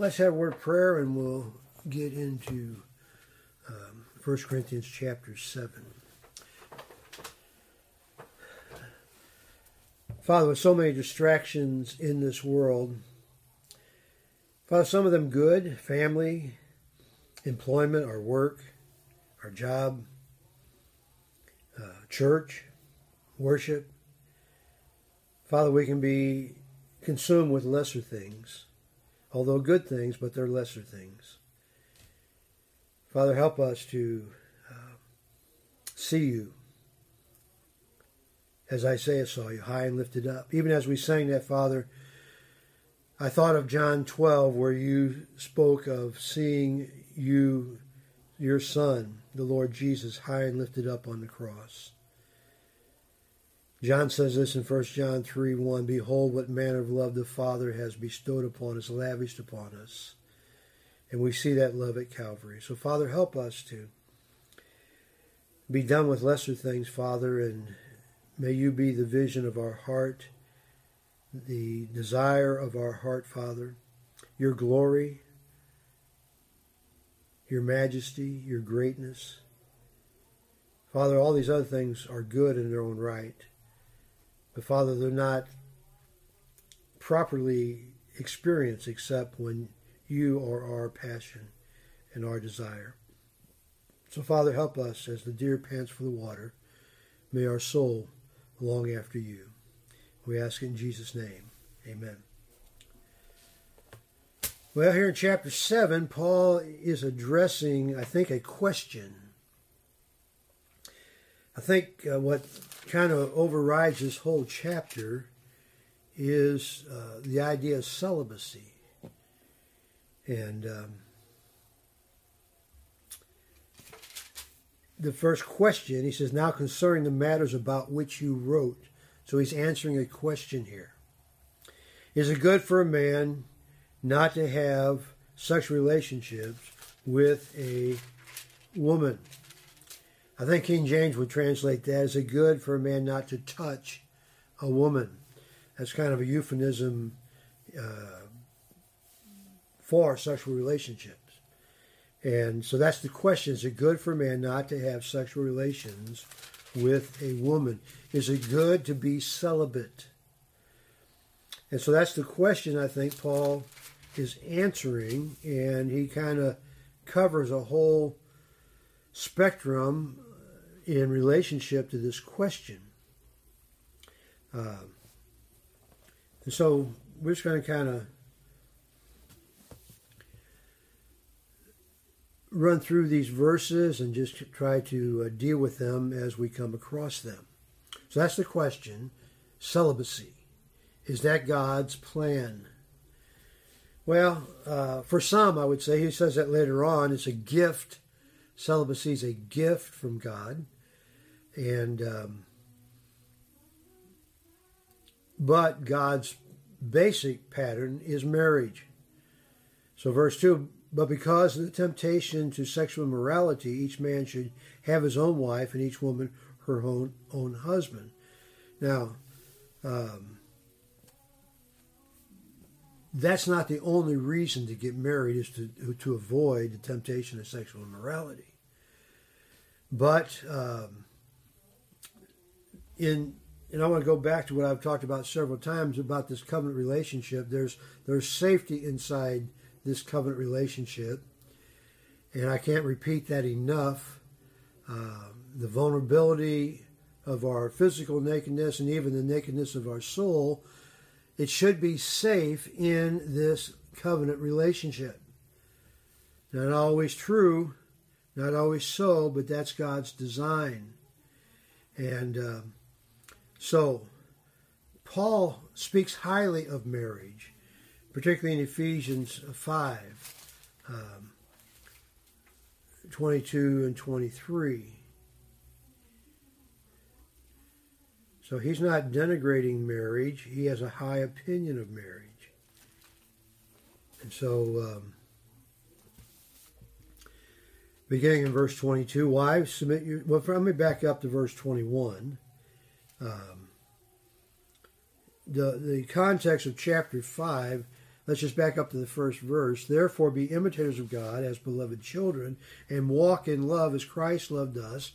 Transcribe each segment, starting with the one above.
Let's have a word of prayer and we'll get into um, 1 Corinthians chapter 7. Father, with so many distractions in this world, Father, some of them good family, employment, our work, our job, uh, church, worship. Father, we can be consumed with lesser things although good things, but they're lesser things. Father, help us to uh, see you as Isaiah saw you, high and lifted up. Even as we sang that, Father, I thought of John 12, where you spoke of seeing you, your Son, the Lord Jesus, high and lifted up on the cross. John says this in 1 John 3 1 Behold, what manner of love the Father has bestowed upon us, lavished upon us. And we see that love at Calvary. So, Father, help us to be done with lesser things, Father, and may you be the vision of our heart, the desire of our heart, Father, your glory, your majesty, your greatness. Father, all these other things are good in their own right. Father, they're not properly experienced except when you are our passion and our desire. So, Father, help us as the deer pants for the water. May our soul long after you. We ask in Jesus' name. Amen. Well, here in chapter 7, Paul is addressing, I think, a question. I think uh, what kind of overrides this whole chapter is uh, the idea of celibacy. And um, the first question, he says, Now concerning the matters about which you wrote. So he's answering a question here. Is it good for a man not to have sexual relationships with a woman? I think King James would translate that as a good for a man not to touch a woman. That's kind of a euphemism uh, for sexual relationships. And so that's the question. Is it good for a man not to have sexual relations with a woman? Is it good to be celibate? And so that's the question I think Paul is answering, and he kind of covers a whole spectrum in relationship to this question. Uh, and so we're just going to kind of run through these verses and just try to uh, deal with them as we come across them. So that's the question celibacy. Is that God's plan? Well, uh, for some, I would say, he says that later on, it's a gift. Celibacy is a gift from God. And um, but God's basic pattern is marriage. So verse two, but because of the temptation to sexual immorality, each man should have his own wife, and each woman her own own husband. Now, um, that's not the only reason to get married is to to avoid the temptation of sexual immorality. But um, in and I want to go back to what I've talked about several times about this covenant relationship. There's there's safety inside this covenant relationship, and I can't repeat that enough. Uh, the vulnerability of our physical nakedness and even the nakedness of our soul, it should be safe in this covenant relationship. Not always true, not always so, but that's God's design. And uh, so, Paul speaks highly of marriage, particularly in Ephesians 5 um, 22 and 23. So he's not denigrating marriage, he has a high opinion of marriage. And so, um, beginning in verse 22, wives, submit your. Well, let me back up to verse 21. Um, the the context of chapter five Let's just back up to the first verse. Therefore, be imitators of God as beloved children, and walk in love as Christ loved us,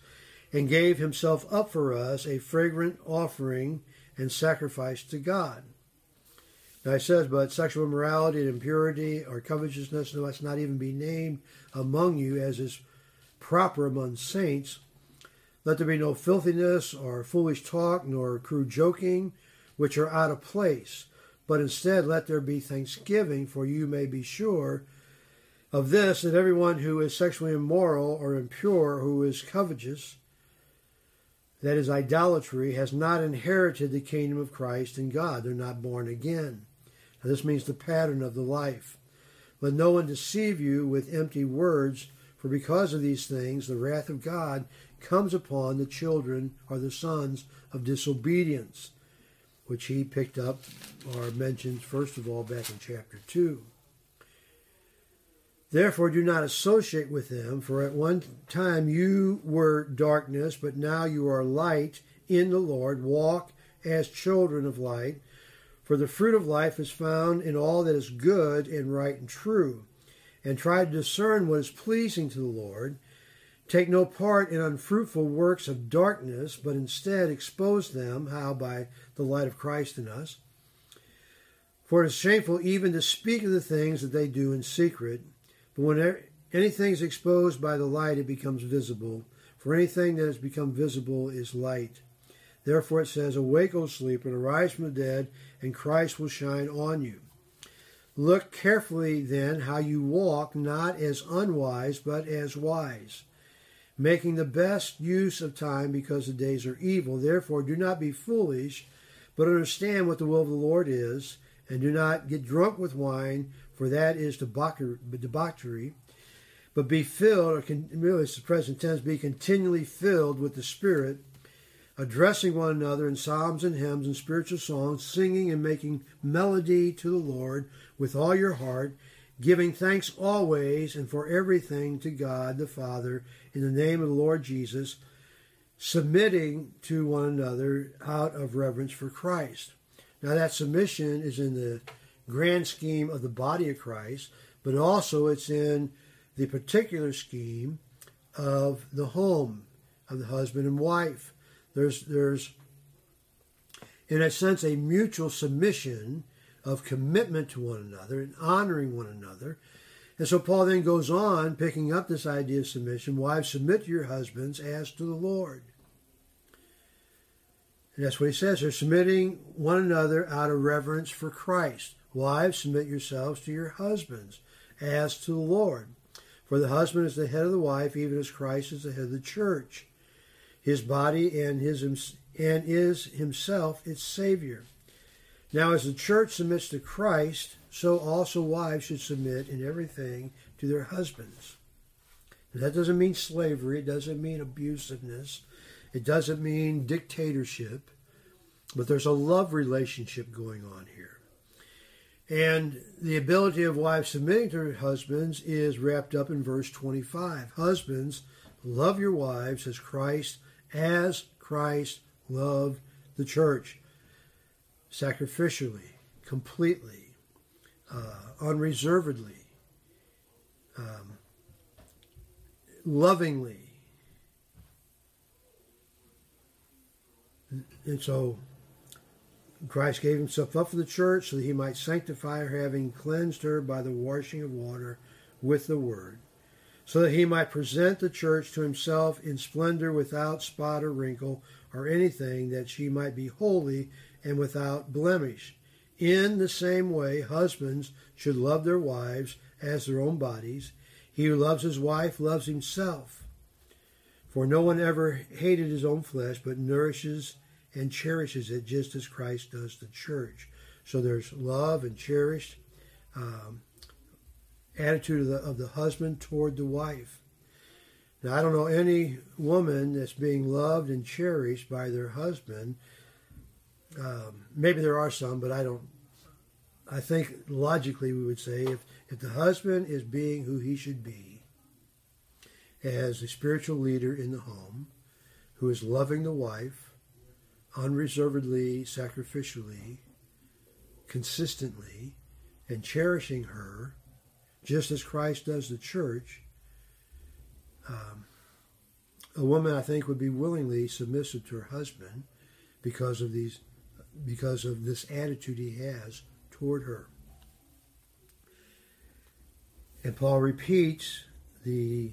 and gave himself up for us, a fragrant offering and sacrifice to God. Now it says, but sexual immorality and impurity or covetousness must not even be named among you as is proper among saints. Let there be no filthiness or foolish talk, nor crude joking, which are out of place but instead let there be thanksgiving, for you may be sure of this that everyone who is sexually immoral or impure, who is covetous, that is idolatry, has not inherited the kingdom of Christ and God. They're not born again. Now, this means the pattern of the life. Let no one deceive you with empty words, for because of these things the wrath of God comes upon the children or the sons of disobedience which he picked up or mentions first of all back in chapter 2. Therefore, do not associate with them, for at one time you were darkness, but now you are light in the Lord. Walk as children of light, for the fruit of life is found in all that is good and right and true. And try to discern what is pleasing to the Lord. Take no part in unfruitful works of darkness, but instead expose them, how by the light of Christ in us. For it is shameful even to speak of the things that they do in secret, but when anything is exposed by the light, it becomes visible. For anything that has become visible is light. Therefore it says, Awake, O sleeper, and arise from the dead, and Christ will shine on you. Look carefully then how you walk, not as unwise, but as wise making the best use of time because the days are evil. Therefore, do not be foolish, but understand what the will of the Lord is, and do not get drunk with wine, for that is debauchery. But be filled, or really it's the present tense, be continually filled with the Spirit, addressing one another in psalms and hymns and spiritual songs, singing and making melody to the Lord with all your heart giving thanks always and for everything to God the Father in the name of the Lord Jesus, submitting to one another out of reverence for Christ. Now, that submission is in the grand scheme of the body of Christ, but also it's in the particular scheme of the home of the husband and wife. There's, there's, in a sense, a mutual submission of commitment to one another and honoring one another. And so Paul then goes on, picking up this idea of submission. Wives, submit to your husbands as to the Lord. And that's what he says. They're submitting one another out of reverence for Christ. Wives, submit yourselves to your husbands as to the Lord. For the husband is the head of the wife, even as Christ is the head of the church, his body and his and is himself its Savior. Now, as the church submits to Christ, so also wives should submit in everything to their husbands. that doesn't mean slavery, it doesn't mean abusiveness, it doesn't mean dictatorship, but there's a love relationship going on here. And the ability of wives submitting to their husbands is wrapped up in verse 25. Husbands, love your wives as Christ, as Christ loved the church sacrificially, completely, uh, unreservedly, um, lovingly. And so Christ gave himself up for the church so that he might sanctify her, having cleansed her by the washing of water with the word, so that he might present the church to himself in splendor without spot or wrinkle or anything, that she might be holy and without blemish. In the same way, husbands should love their wives as their own bodies. He who loves his wife loves himself. For no one ever hated his own flesh, but nourishes and cherishes it just as Christ does the church. So there's love and cherished um, attitude of the, of the husband toward the wife. Now, I don't know any woman that's being loved and cherished by their husband um, maybe there are some, but I don't. I think logically we would say if, if the husband is being who he should be as a spiritual leader in the home, who is loving the wife unreservedly, sacrificially, consistently, and cherishing her, just as Christ does the church, um, a woman I think would be willingly submissive to her husband because of these because of this attitude he has toward her. And Paul repeats the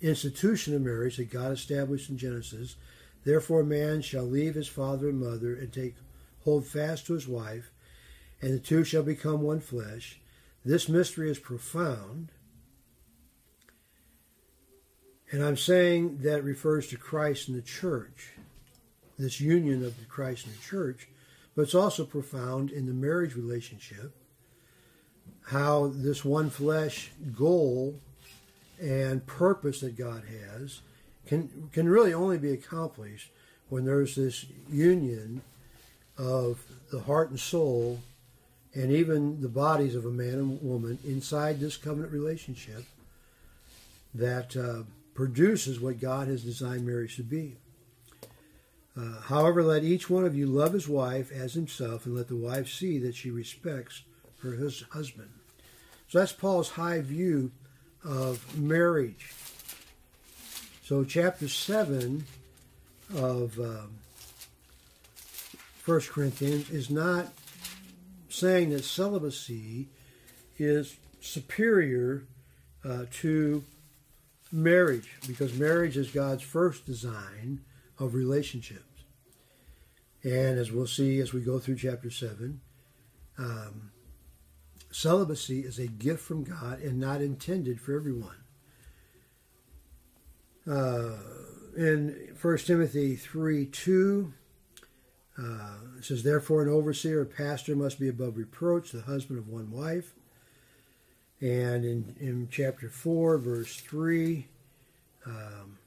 institution of marriage that God established in Genesis. Therefore, man shall leave his father and mother and take hold fast to his wife, and the two shall become one flesh. This mystery is profound. And I'm saying that refers to Christ and the church, this union of Christ and the church, but it's also profound in the marriage relationship, how this one flesh goal and purpose that God has can can really only be accomplished when there's this union of the heart and soul and even the bodies of a man and woman inside this covenant relationship that uh, produces what God has designed marriage to be. Uh, however, let each one of you love his wife as himself, and let the wife see that she respects her husband. So that's Paul's high view of marriage. So, chapter 7 of um, 1 Corinthians is not saying that celibacy is superior uh, to marriage, because marriage is God's first design of relationships. And as we'll see as we go through chapter 7, um, celibacy is a gift from God and not intended for everyone. Uh, in 1 Timothy 3 2, uh, it says, Therefore, an overseer or pastor must be above reproach, the husband of one wife. And in, in chapter 4, verse 3, um,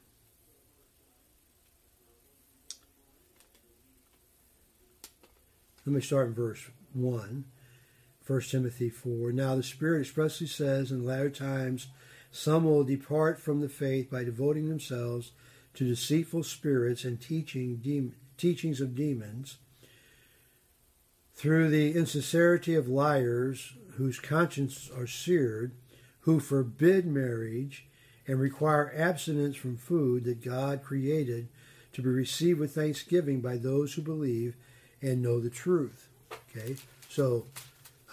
let me start in verse 1. 1 Timothy 4. Now the Spirit expressly says in the latter times some will depart from the faith by devoting themselves to deceitful spirits and teaching de- teachings of demons through the insincerity of liars whose consciences are seared, who forbid marriage and require abstinence from food that God created to be received with thanksgiving by those who believe and know the truth. Okay, so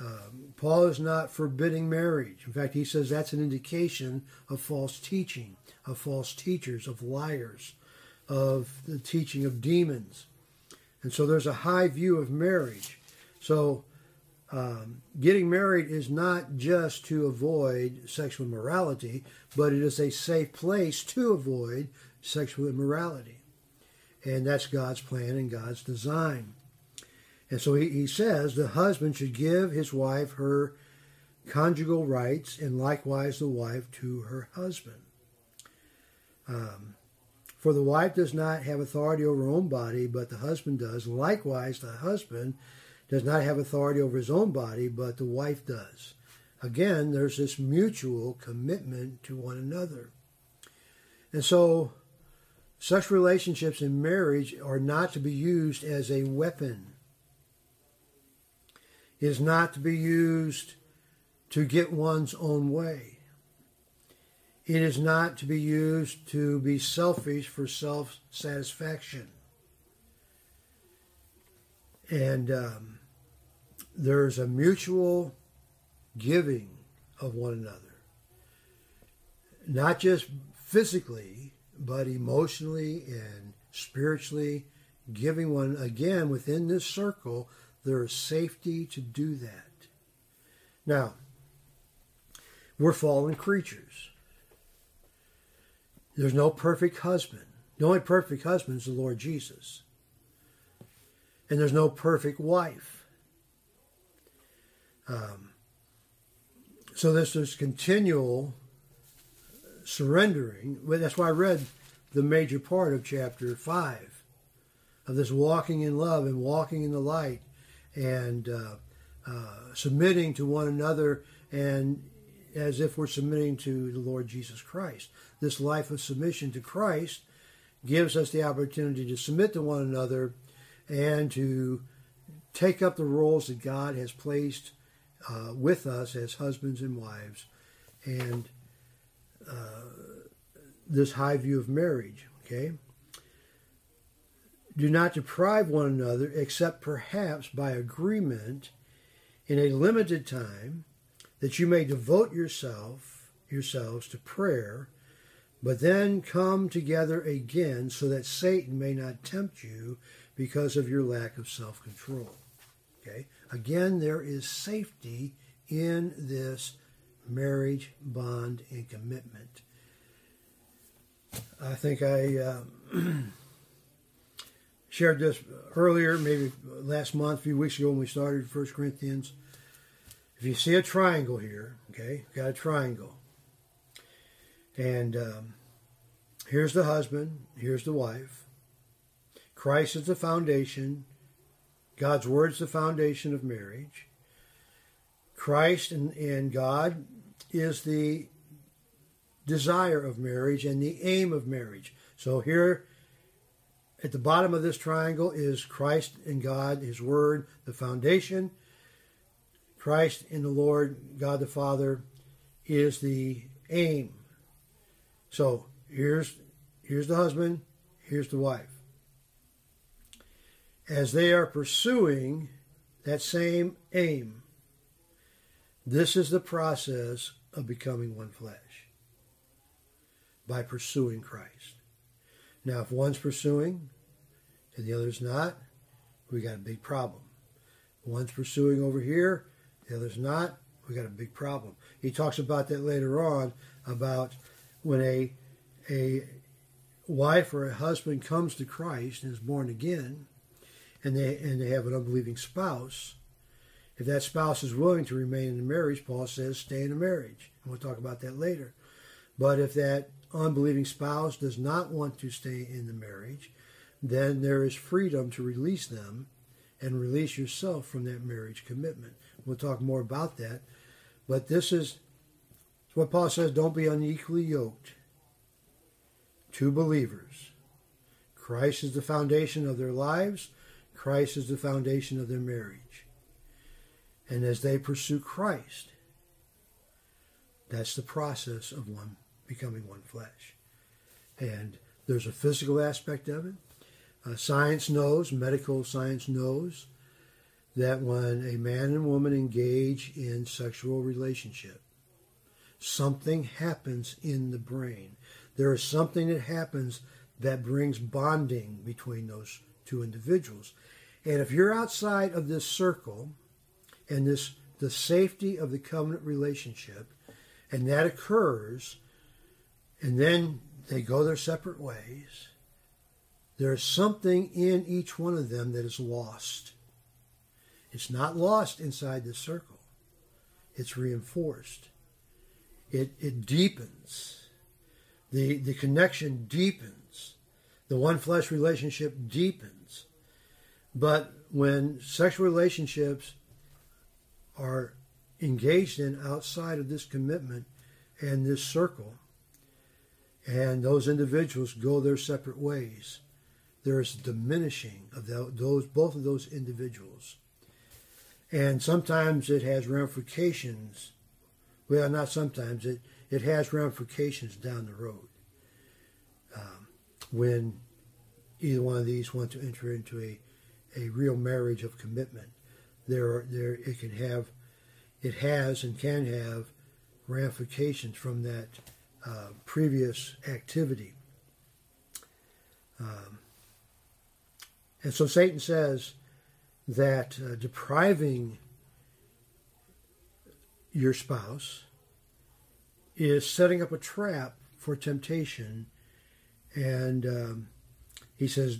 um, Paul is not forbidding marriage. In fact, he says that's an indication of false teaching, of false teachers, of liars, of the teaching of demons. And so there's a high view of marriage. So um, getting married is not just to avoid sexual immorality, but it is a safe place to avoid sexual immorality. And that's God's plan and God's design. And so he, he says the husband should give his wife her conjugal rights and likewise the wife to her husband. Um, for the wife does not have authority over her own body, but the husband does. Likewise, the husband does not have authority over his own body, but the wife does. Again, there's this mutual commitment to one another. And so, such relationships in marriage are not to be used as a weapon is not to be used to get one's own way. It is not to be used to be selfish for self satisfaction. And um, there's a mutual giving of one another. Not just physically, but emotionally and spiritually, giving one again within this circle there is safety to do that. Now, we're fallen creatures. There's no perfect husband. The only perfect husband is the Lord Jesus. And there's no perfect wife. Um, so this is continual surrendering. That's why I read the major part of chapter 5 of this walking in love and walking in the light and uh, uh, submitting to one another and as if we're submitting to the Lord Jesus Christ. This life of submission to Christ gives us the opportunity to submit to one another and to take up the roles that God has placed uh, with us as husbands and wives, and uh, this high view of marriage. Okay. Do not deprive one another, except perhaps by agreement, in a limited time, that you may devote yourself yourselves to prayer, but then come together again, so that Satan may not tempt you because of your lack of self-control. Okay. Again, there is safety in this marriage bond and commitment. I think I uh, shared this earlier, maybe last month, a few weeks ago when we started First Corinthians. If you see a triangle here, okay, got a triangle. And um, here's the husband, here's the wife. Christ is the foundation. God's word is the foundation of marriage. Christ and, and God is the desire of marriage and the aim of marriage. So here at the bottom of this triangle is Christ and God, His Word, the foundation. Christ in the Lord, God the Father, is the aim. So here's here's the husband, here's the wife. As they are pursuing that same aim, this is the process of becoming one flesh by pursuing Christ. Now, if one's pursuing and the other's not, we got a big problem. One's pursuing over here, the other's not, we got a big problem. He talks about that later on about when a a wife or a husband comes to Christ and is born again, and they and they have an unbelieving spouse, if that spouse is willing to remain in the marriage, Paul says, stay in the marriage. And we'll talk about that later. But if that unbelieving spouse does not want to stay in the marriage, then there is freedom to release them and release yourself from that marriage commitment. We'll talk more about that. But this is what Paul says don't be unequally yoked. Two believers. Christ is the foundation of their lives, Christ is the foundation of their marriage. And as they pursue Christ, that's the process of one becoming one flesh. And there's a physical aspect of it. Uh, science knows, medical science knows, that when a man and woman engage in sexual relationship, something happens in the brain. There is something that happens that brings bonding between those two individuals. And if you're outside of this circle and this the safety of the covenant relationship, and that occurs, and then they go their separate ways, there's something in each one of them that is lost. It's not lost inside the circle. It's reinforced. It, it deepens. The, the connection deepens. The one flesh relationship deepens. But when sexual relationships are engaged in outside of this commitment and this circle, and those individuals go their separate ways, there is diminishing of those both of those individuals. And sometimes it has ramifications. Well, not sometimes. It, it has ramifications down the road. Um, when either one of these want to enter into a, a real marriage of commitment, there, are, there it can have, it has and can have ramifications from that uh, previous activity. Um, and so Satan says, that uh, depriving your spouse is setting up a trap for temptation. And um, he says,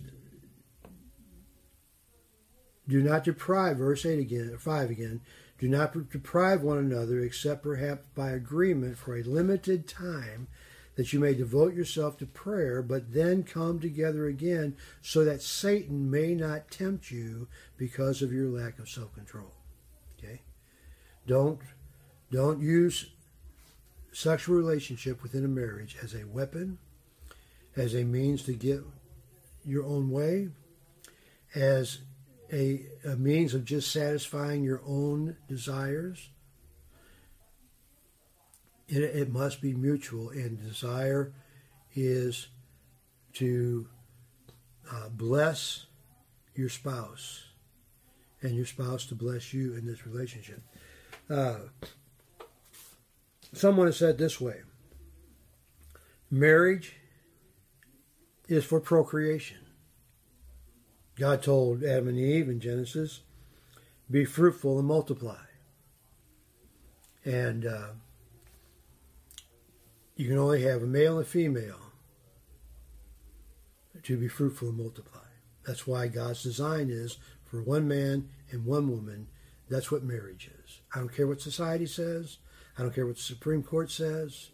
do not deprive, verse 8 again, 5 again, do not deprive one another except perhaps by agreement for a limited time that you may devote yourself to prayer, but then come together again so that Satan may not tempt you because of your lack of self-control. Okay? Don't don't use sexual relationship within a marriage as a weapon, as a means to get your own way, as a, a means of just satisfying your own desires. It, it must be mutual, and desire is to uh, bless your spouse and your spouse to bless you in this relationship. Uh, someone has said this way marriage is for procreation. God told Adam and Eve in Genesis, be fruitful and multiply. And uh, you can only have a male and female to be fruitful and multiply. That's why God's design is for one man and one woman. That's what marriage is. I don't care what society says. I don't care what the Supreme Court says.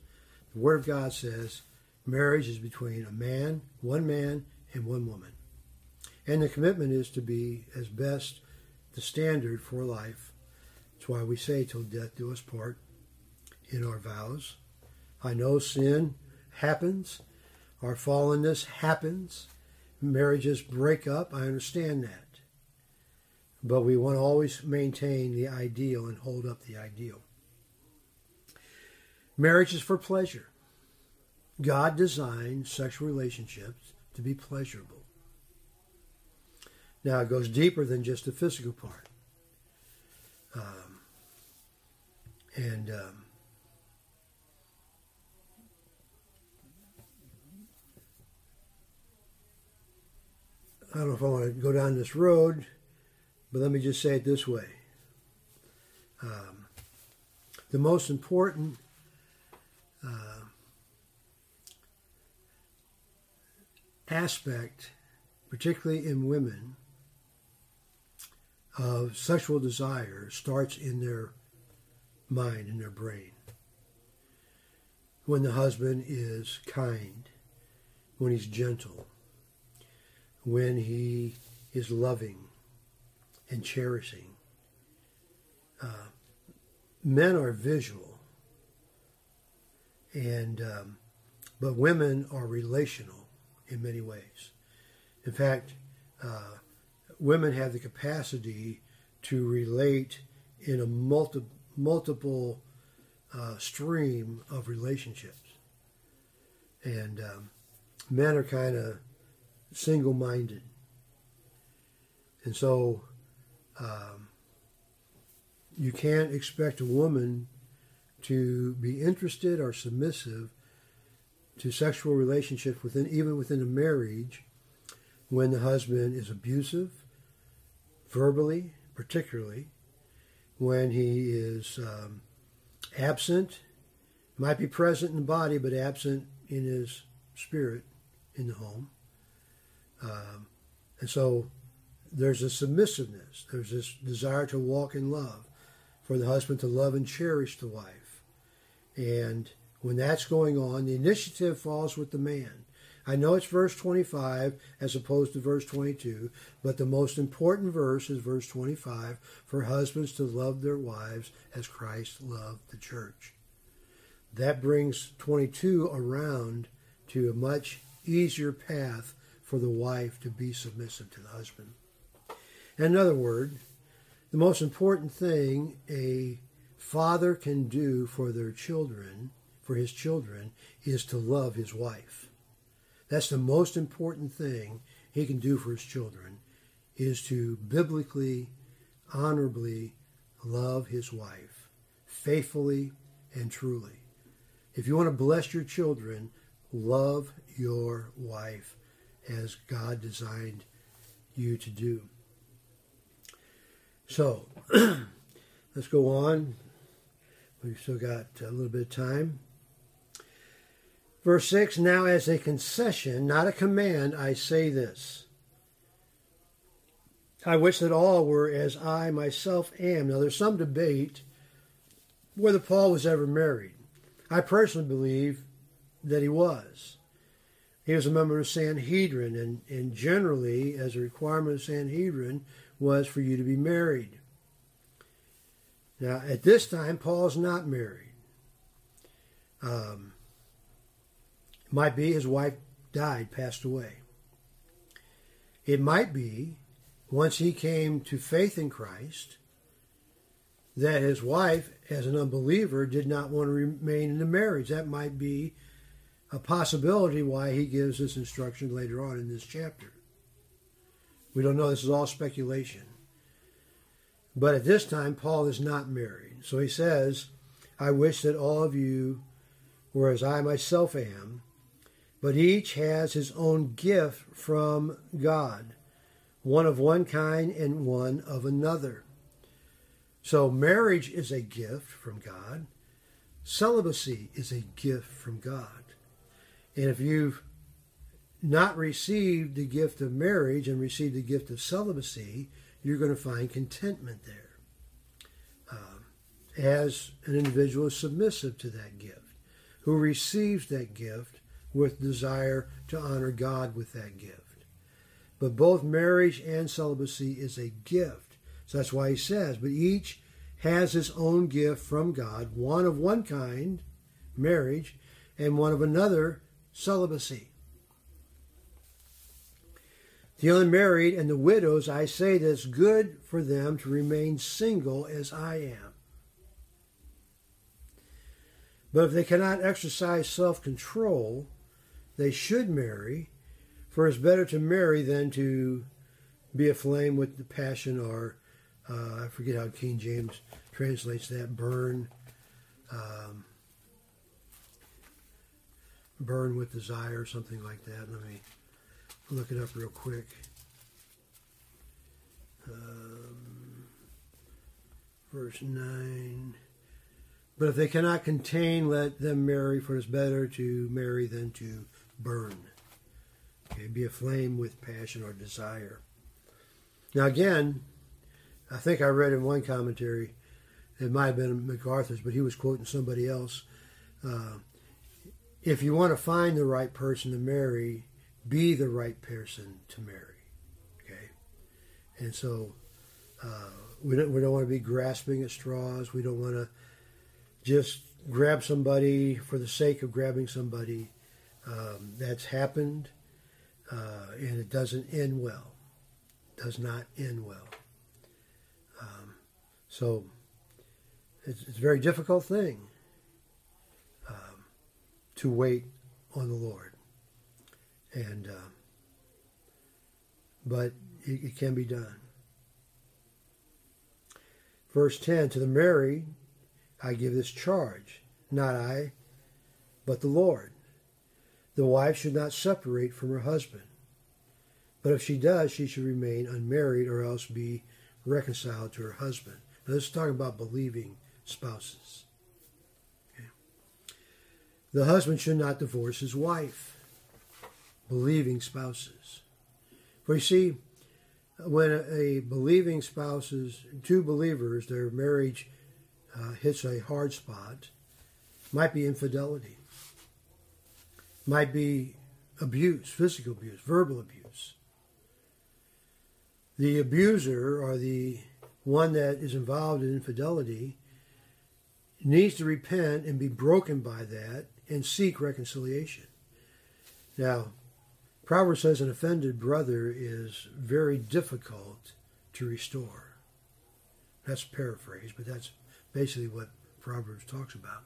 The Word of God says marriage is between a man, one man, and one woman. And the commitment is to be as best the standard for life. That's why we say, till death do us part in our vows. I know sin happens, our fallenness happens, marriages break up. I understand that. But we want to always maintain the ideal and hold up the ideal. Marriage is for pleasure. God designed sexual relationships to be pleasurable. Now, it goes deeper than just the physical part. Um, and um, I don't know if I want to go down this road, but let me just say it this way. Um, the most important uh, aspect, particularly in women, of sexual desire starts in their mind, in their brain. When the husband is kind, when he's gentle, when he is loving and cherishing. Uh, men are visual, and um, but women are relational in many ways. In fact, uh, women have the capacity to relate in a multi, multiple uh, stream of relationships. And um, men are kind of single minded. And so um, you can't expect a woman to be interested or submissive to sexual relationships within even within a marriage when the husband is abusive verbally, particularly, when he is um, absent, might be present in the body, but absent in his spirit in the home. Um, and so there's a submissiveness, there's this desire to walk in love, for the husband to love and cherish the wife. And when that's going on, the initiative falls with the man. I know it's verse 25 as opposed to verse 22, but the most important verse is verse 25 for husbands to love their wives as Christ loved the church. That brings 22 around to a much easier path for the wife to be submissive to the husband. In other words, the most important thing a father can do for their children, for his children, is to love his wife. That's the most important thing he can do for his children is to biblically, honorably love his wife faithfully and truly. If you want to bless your children, love your wife as God designed you to do. So, let's go on. We've still got a little bit of time. Verse 6 Now, as a concession, not a command, I say this. I wish that all were as I myself am. Now, there's some debate whether Paul was ever married. I personally believe that he was. He was a member of Sanhedrin, and, and generally, as a requirement of Sanhedrin, was for you to be married. Now, at this time, Paul's not married. Um, might be his wife died, passed away. It might be once he came to faith in Christ that his wife, as an unbeliever, did not want to remain in the marriage. That might be a possibility why he gives this instruction later on in this chapter. We don't know. This is all speculation. But at this time, Paul is not married. So he says, I wish that all of you were as I myself am, but each has his own gift from God, one of one kind and one of another. So marriage is a gift from God. Celibacy is a gift from God. And if you've not received the gift of marriage and received the gift of celibacy, you're going to find contentment there. Um, as an individual is submissive to that gift, who receives that gift with desire to honor God with that gift. But both marriage and celibacy is a gift. So that's why he says, but each has his own gift from God, one of one kind, marriage, and one of another, celibacy. The unmarried and the widows, I say that it's good for them to remain single as I am. But if they cannot exercise self control, they should marry, for it's better to marry than to be aflame with the passion or, uh, I forget how King James translates that, burn. Um, burn with desire, something like that. Let me look it up real quick. Um, verse 9. But if they cannot contain, let them marry, for it is better to marry than to burn. Okay, be aflame with passion or desire. Now, again, I think I read in one commentary, it might have been MacArthur's, but he was quoting somebody else. Uh, if you want to find the right person to marry, be the right person to marry. Okay, and so uh, we don't we don't want to be grasping at straws. We don't want to just grab somebody for the sake of grabbing somebody. Um, that's happened, uh, and it doesn't end well. Does not end well. Um, so it's, it's, a very difficult thing to wait on the Lord and uh, but it, it can be done. Verse 10 To the married I give this charge, not I, but the Lord. The wife should not separate from her husband, but if she does, she should remain unmarried or else be reconciled to her husband. Now, this is talking about believing spouses. The husband should not divorce his wife believing spouses. For you see, when a believing spouses, two believers, their marriage uh, hits a hard spot, might be infidelity, might be abuse, physical abuse, verbal abuse. The abuser or the one that is involved in infidelity needs to repent and be broken by that and seek reconciliation. Now, Proverbs says an offended brother is very difficult to restore. That's paraphrased, but that's basically what Proverbs talks about.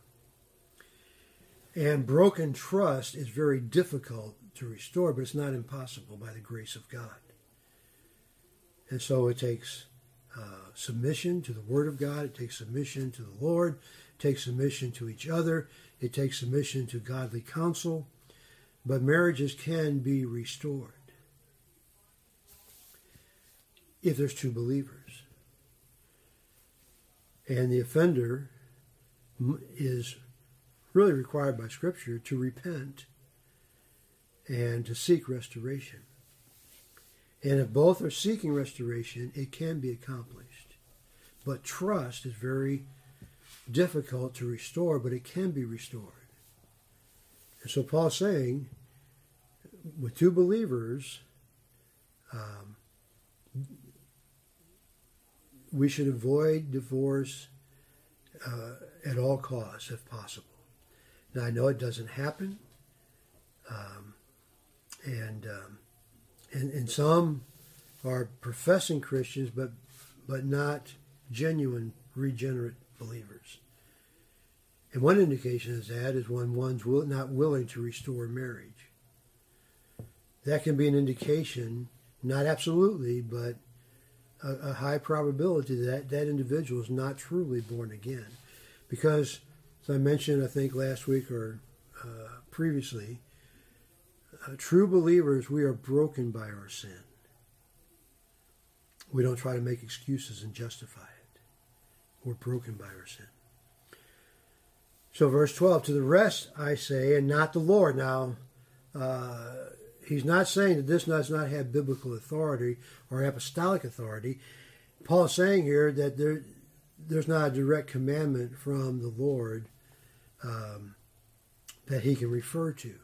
And broken trust is very difficult to restore, but it's not impossible by the grace of God. And so it takes uh, submission to the Word of God, it takes submission to the Lord, it takes submission to each other, it takes submission to godly counsel, but marriages can be restored if there's two believers. And the offender is really required by Scripture to repent and to seek restoration. And if both are seeking restoration, it can be accomplished. But trust is very difficult to restore, but it can be restored. And so Paul's saying, with two believers, um, we should avoid divorce uh, at all costs if possible. Now I know it doesn't happen, um, and, um, and and some are professing Christians, but but not genuine regenerate believers. And one indication of that is when one's will, not willing to restore marriage. That can be an indication, not absolutely, but a, a high probability that that individual is not truly born again. Because, as I mentioned, I think last week or uh, previously, uh, true believers, we are broken by our sin. We don't try to make excuses and justify it. We're broken by our sin. So, verse 12, to the rest I say, and not the Lord. Now, uh, he's not saying that this does not have biblical authority or apostolic authority. Paul is saying here that there, there's not a direct commandment from the Lord um, that he can refer to.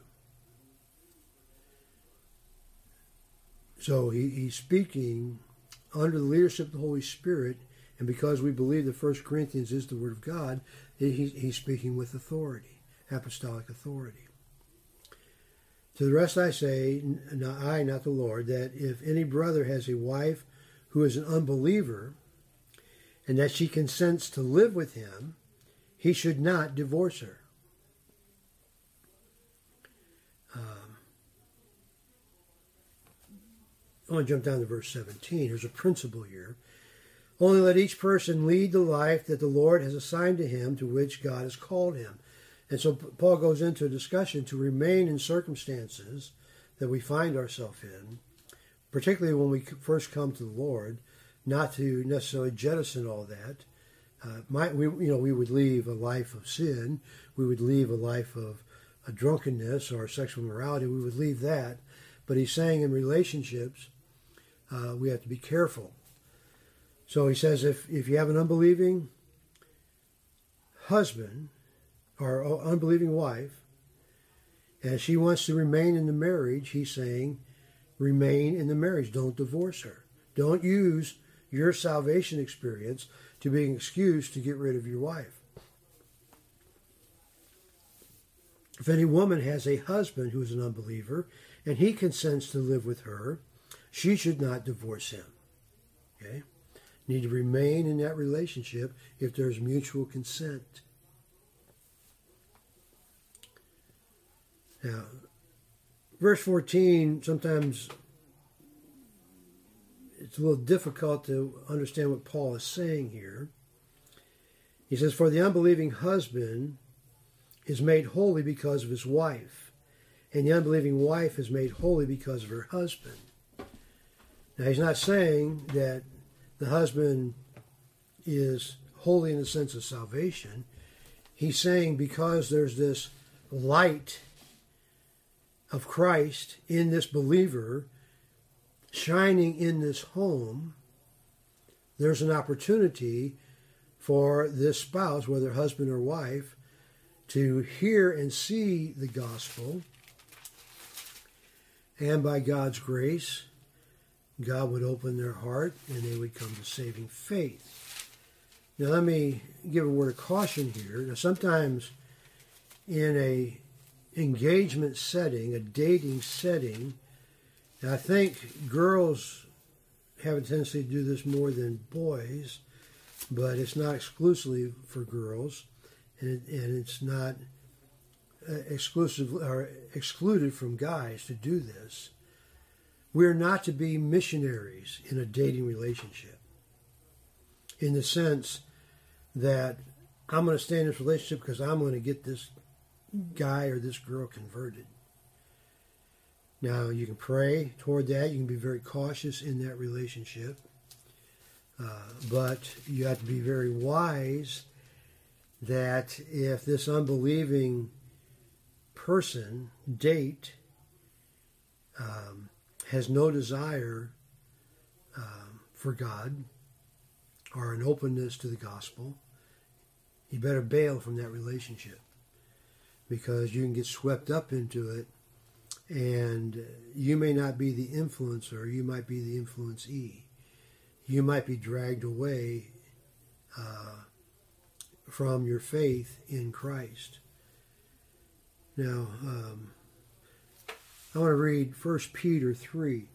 So he, he's speaking under the leadership of the Holy Spirit, and because we believe that 1 Corinthians is the Word of God, he, he's speaking with authority, apostolic authority. To the rest I say, not I, not the Lord, that if any brother has a wife who is an unbeliever, and that she consents to live with him, he should not divorce her. Um, I want to jump down to verse 17. There's a principle here. Only let each person lead the life that the Lord has assigned to him to which God has called him. And so Paul goes into a discussion to remain in circumstances that we find ourselves in, particularly when we first come to the Lord, not to necessarily jettison all that. Uh, we, you know, we would leave a life of sin. We would leave a life of a drunkenness or sexual morality. We would leave that. But he's saying in relationships, uh, we have to be careful. So he says if, if you have an unbelieving husband, or unbelieving wife, and she wants to remain in the marriage, he's saying, remain in the marriage. Don't divorce her. Don't use your salvation experience to be an excuse to get rid of your wife. If any woman has a husband who is an unbeliever and he consents to live with her, she should not divorce him. Okay? Need to remain in that relationship if there's mutual consent. Now, verse 14, sometimes it's a little difficult to understand what Paul is saying here. He says, For the unbelieving husband is made holy because of his wife, and the unbelieving wife is made holy because of her husband. Now, he's not saying that the husband is holy in the sense of salvation. He's saying because there's this light of Christ in this believer shining in this home, there's an opportunity for this spouse, whether husband or wife, to hear and see the gospel. And by God's grace, God would open their heart and they would come to saving faith. Now, let me give a word of caution here. Now, sometimes in a engagement setting, a dating setting. I think girls have a tendency to do this more than boys, but it's not exclusively for girls, and, it, and it's not uh, exclusive or excluded from guys to do this. We're not to be missionaries in a dating relationship, in the sense that I'm going to stay in this relationship because I'm going to get this guy or this girl converted. Now, you can pray toward that. You can be very cautious in that relationship. Uh, but you have to be very wise that if this unbelieving person, date, um, has no desire um, for God or an openness to the gospel, you better bail from that relationship because you can get swept up into it and you may not be the influencer, you might be the influencee. You might be dragged away uh, from your faith in Christ. Now, um, I want to read 1 Peter 3.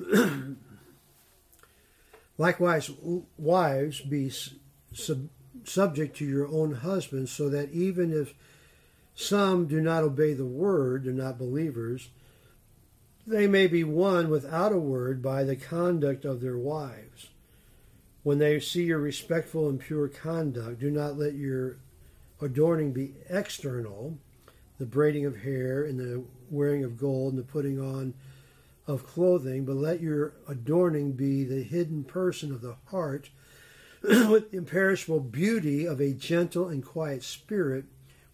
Likewise, wives, be sub, subject to your own husbands, so that even if some do not obey the word, they're not believers, they may be won without a word by the conduct of their wives. When they see your respectful and pure conduct, do not let your adorning be external, the braiding of hair and the wearing of gold and the putting on of clothing, but let your adorning be the hidden person of the heart with imperishable beauty of a gentle and quiet spirit,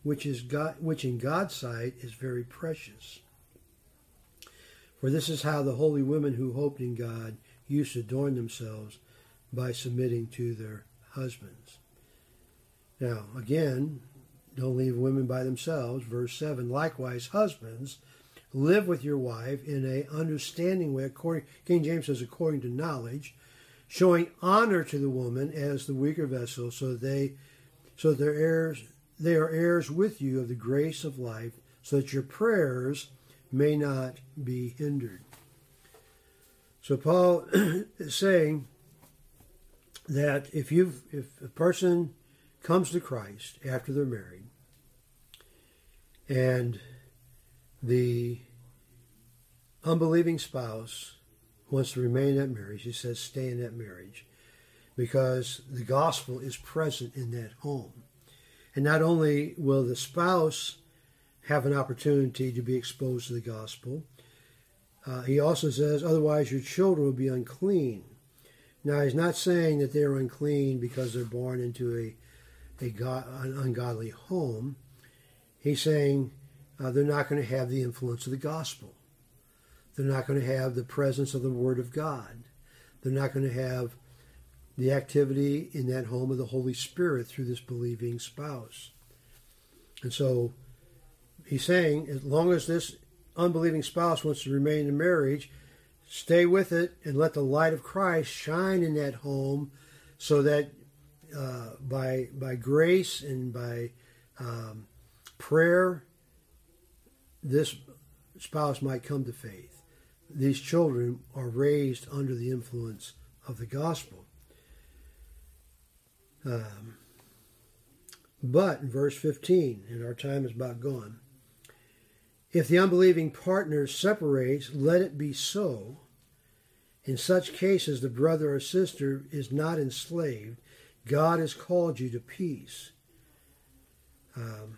which is God, which in God's sight is very precious. For this is how the holy women who hoped in God used to adorn themselves by submitting to their husbands. Now, again, don't leave women by themselves. Verse 7 Likewise, husbands, live with your wife in a understanding way, according, King James says, according to knowledge, showing honor to the woman as the weaker vessel, so that they so that their heirs they are heirs with you of the grace of life, so that your prayers may not be hindered. So Paul is saying that if you if a person comes to Christ after they're married and the unbelieving spouse wants to remain in that marriage, he says stay in that marriage because the gospel is present in that home. And not only will the spouse have an opportunity to be exposed to the gospel, uh, he also says, otherwise your children will be unclean. Now, he's not saying that they're unclean because they're born into a, a God, an ungodly home. He's saying uh, they're not going to have the influence of the gospel. They're not going to have the presence of the Word of God. They're not going to have the activity in that home of the Holy Spirit through this believing spouse. And so he's saying, as long as this unbelieving spouse wants to remain in marriage, stay with it and let the light of Christ shine in that home so that uh, by, by grace and by um, prayer, this spouse might come to faith. These children are raised under the influence of the gospel. Um, but in verse 15, and our time is about gone, if the unbelieving partner separates, let it be so. In such cases, the brother or sister is not enslaved. God has called you to peace. Um,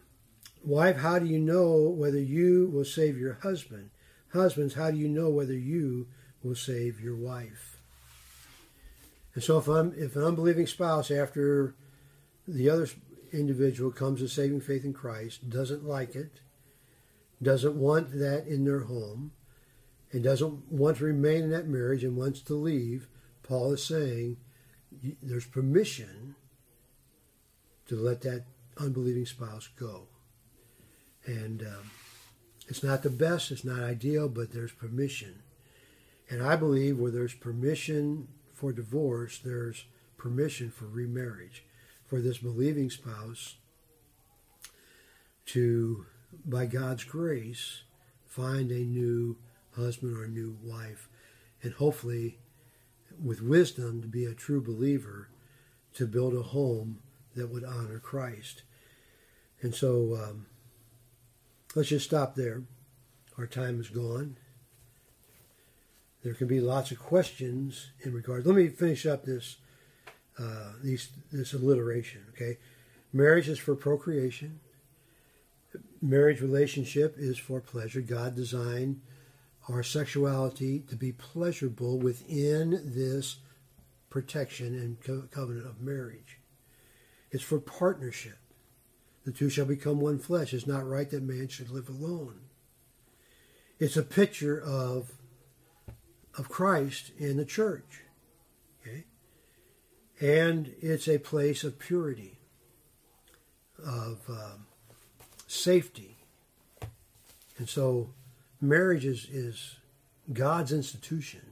wife, how do you know whether you will save your husband? Husbands, how do you know whether you will save your wife? And so, if, I'm, if an unbelieving spouse, after the other individual comes to saving faith in Christ, doesn't like it, doesn't want that in their home, and doesn't want to remain in that marriage and wants to leave, Paul is saying there's permission to let that unbelieving spouse go. And um, it's not the best, it's not ideal, but there's permission. And I believe where there's permission for divorce, there's permission for remarriage, for this believing spouse to by God's grace, find a new husband or new wife, and hopefully, with wisdom, to be a true believer, to build a home that would honor Christ. And so, um, let's just stop there. Our time is gone. There can be lots of questions in regard. Let me finish up this uh, these, this alliteration. Okay, marriage is for procreation marriage relationship is for pleasure. God designed our sexuality to be pleasurable within this protection and co- covenant of marriage. It's for partnership. The two shall become one flesh. It's not right that man should live alone. It's a picture of of Christ in the church. Okay? And it's a place of purity, of um, safety. And so marriage is, is God's institution.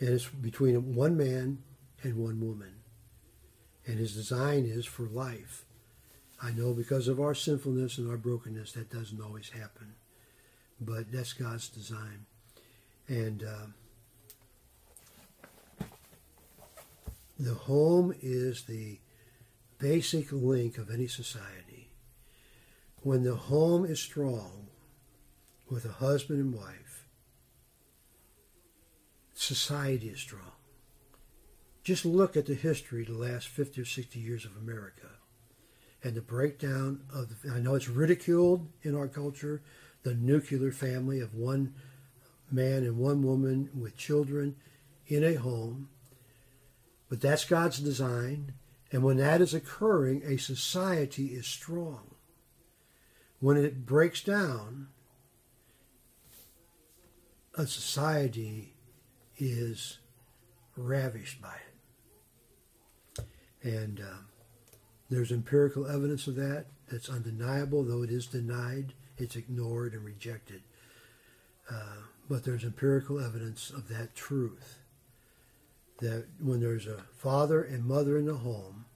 And it's between one man and one woman. And his design is for life. I know because of our sinfulness and our brokenness, that doesn't always happen. But that's God's design. And uh, the home is the basic link of any society. When the home is strong with a husband and wife, society is strong. Just look at the history, the last 50 or 60 years of America, and the breakdown of, the, I know it's ridiculed in our culture, the nuclear family of one man and one woman with children in a home. But that's God's design. And when that is occurring, a society is strong. When it breaks down, a society is ravished by it. And um, there's empirical evidence of that that's undeniable, though it is denied, it's ignored and rejected. Uh, but there's empirical evidence of that truth. That when there's a father and mother in the home,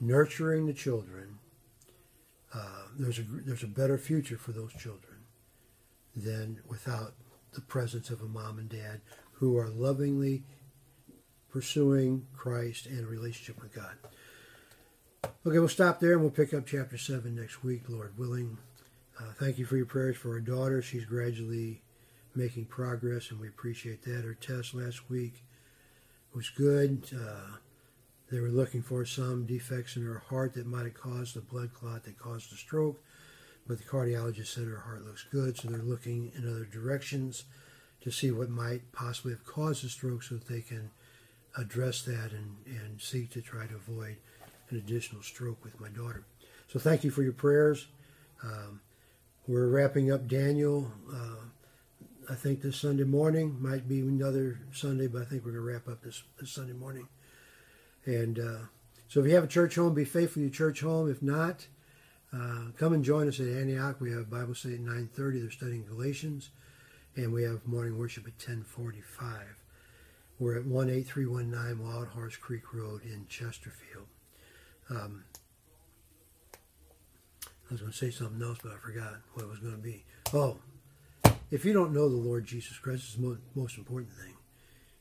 nurturing the children, uh, there's a there's a better future for those children than without the presence of a mom and dad who are lovingly pursuing Christ and a relationship with God. Okay, we'll stop there and we'll pick up chapter 7 next week, Lord willing. Uh, thank you for your prayers for our daughter. She's gradually making progress, and we appreciate that. Her test last week was good. Uh, they were looking for some defects in her heart that might have caused the blood clot that caused the stroke, but the cardiologist said her heart looks good, so they're looking in other directions to see what might possibly have caused the stroke so that they can address that and, and seek to try to avoid an additional stroke with my daughter. So thank you for your prayers. Um, we're wrapping up Daniel. Uh, I think this Sunday morning might be another Sunday, but I think we're going to wrap up this, this Sunday morning. And uh, so if you have a church home, be faithful to your church home. If not, uh, come and join us at Antioch. We have Bible study at 9.30. They're studying Galatians. And we have morning worship at 1045. We're at 18319 Wild Horse Creek Road in Chesterfield. Um, I was going to say something else, but I forgot what it was going to be. Oh, if you don't know the Lord Jesus Christ, it's the most, most important thing.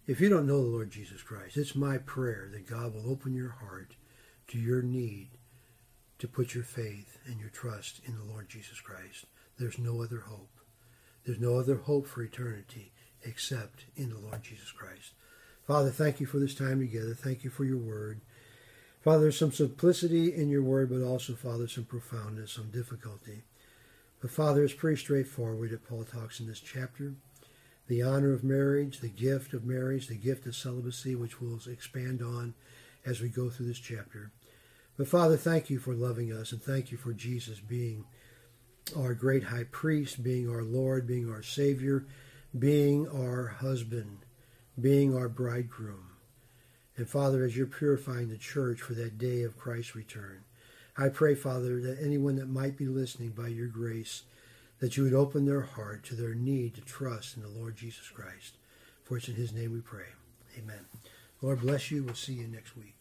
If you don't know the Lord Jesus Christ, it's my prayer that God will open your heart to your need to put your faith and your trust in the Lord Jesus Christ. There's no other hope. There's no other hope for eternity except in the Lord Jesus Christ. Father, thank you for this time together. Thank you for your word. Father, some simplicity in your word, but also, Father, some profoundness, some difficulty. But Father, it's pretty straightforward that Paul talks in this chapter. The honor of marriage, the gift of marriage, the gift of celibacy, which we'll expand on as we go through this chapter. But Father, thank you for loving us and thank you for Jesus being our great high priest, being our Lord, being our Savior, being our husband, being our bridegroom. And Father, as you're purifying the church for that day of Christ's return, I pray, Father, that anyone that might be listening by your grace, that you would open their heart to their need to trust in the Lord Jesus Christ. For it's in his name we pray. Amen. Lord bless you. We'll see you next week.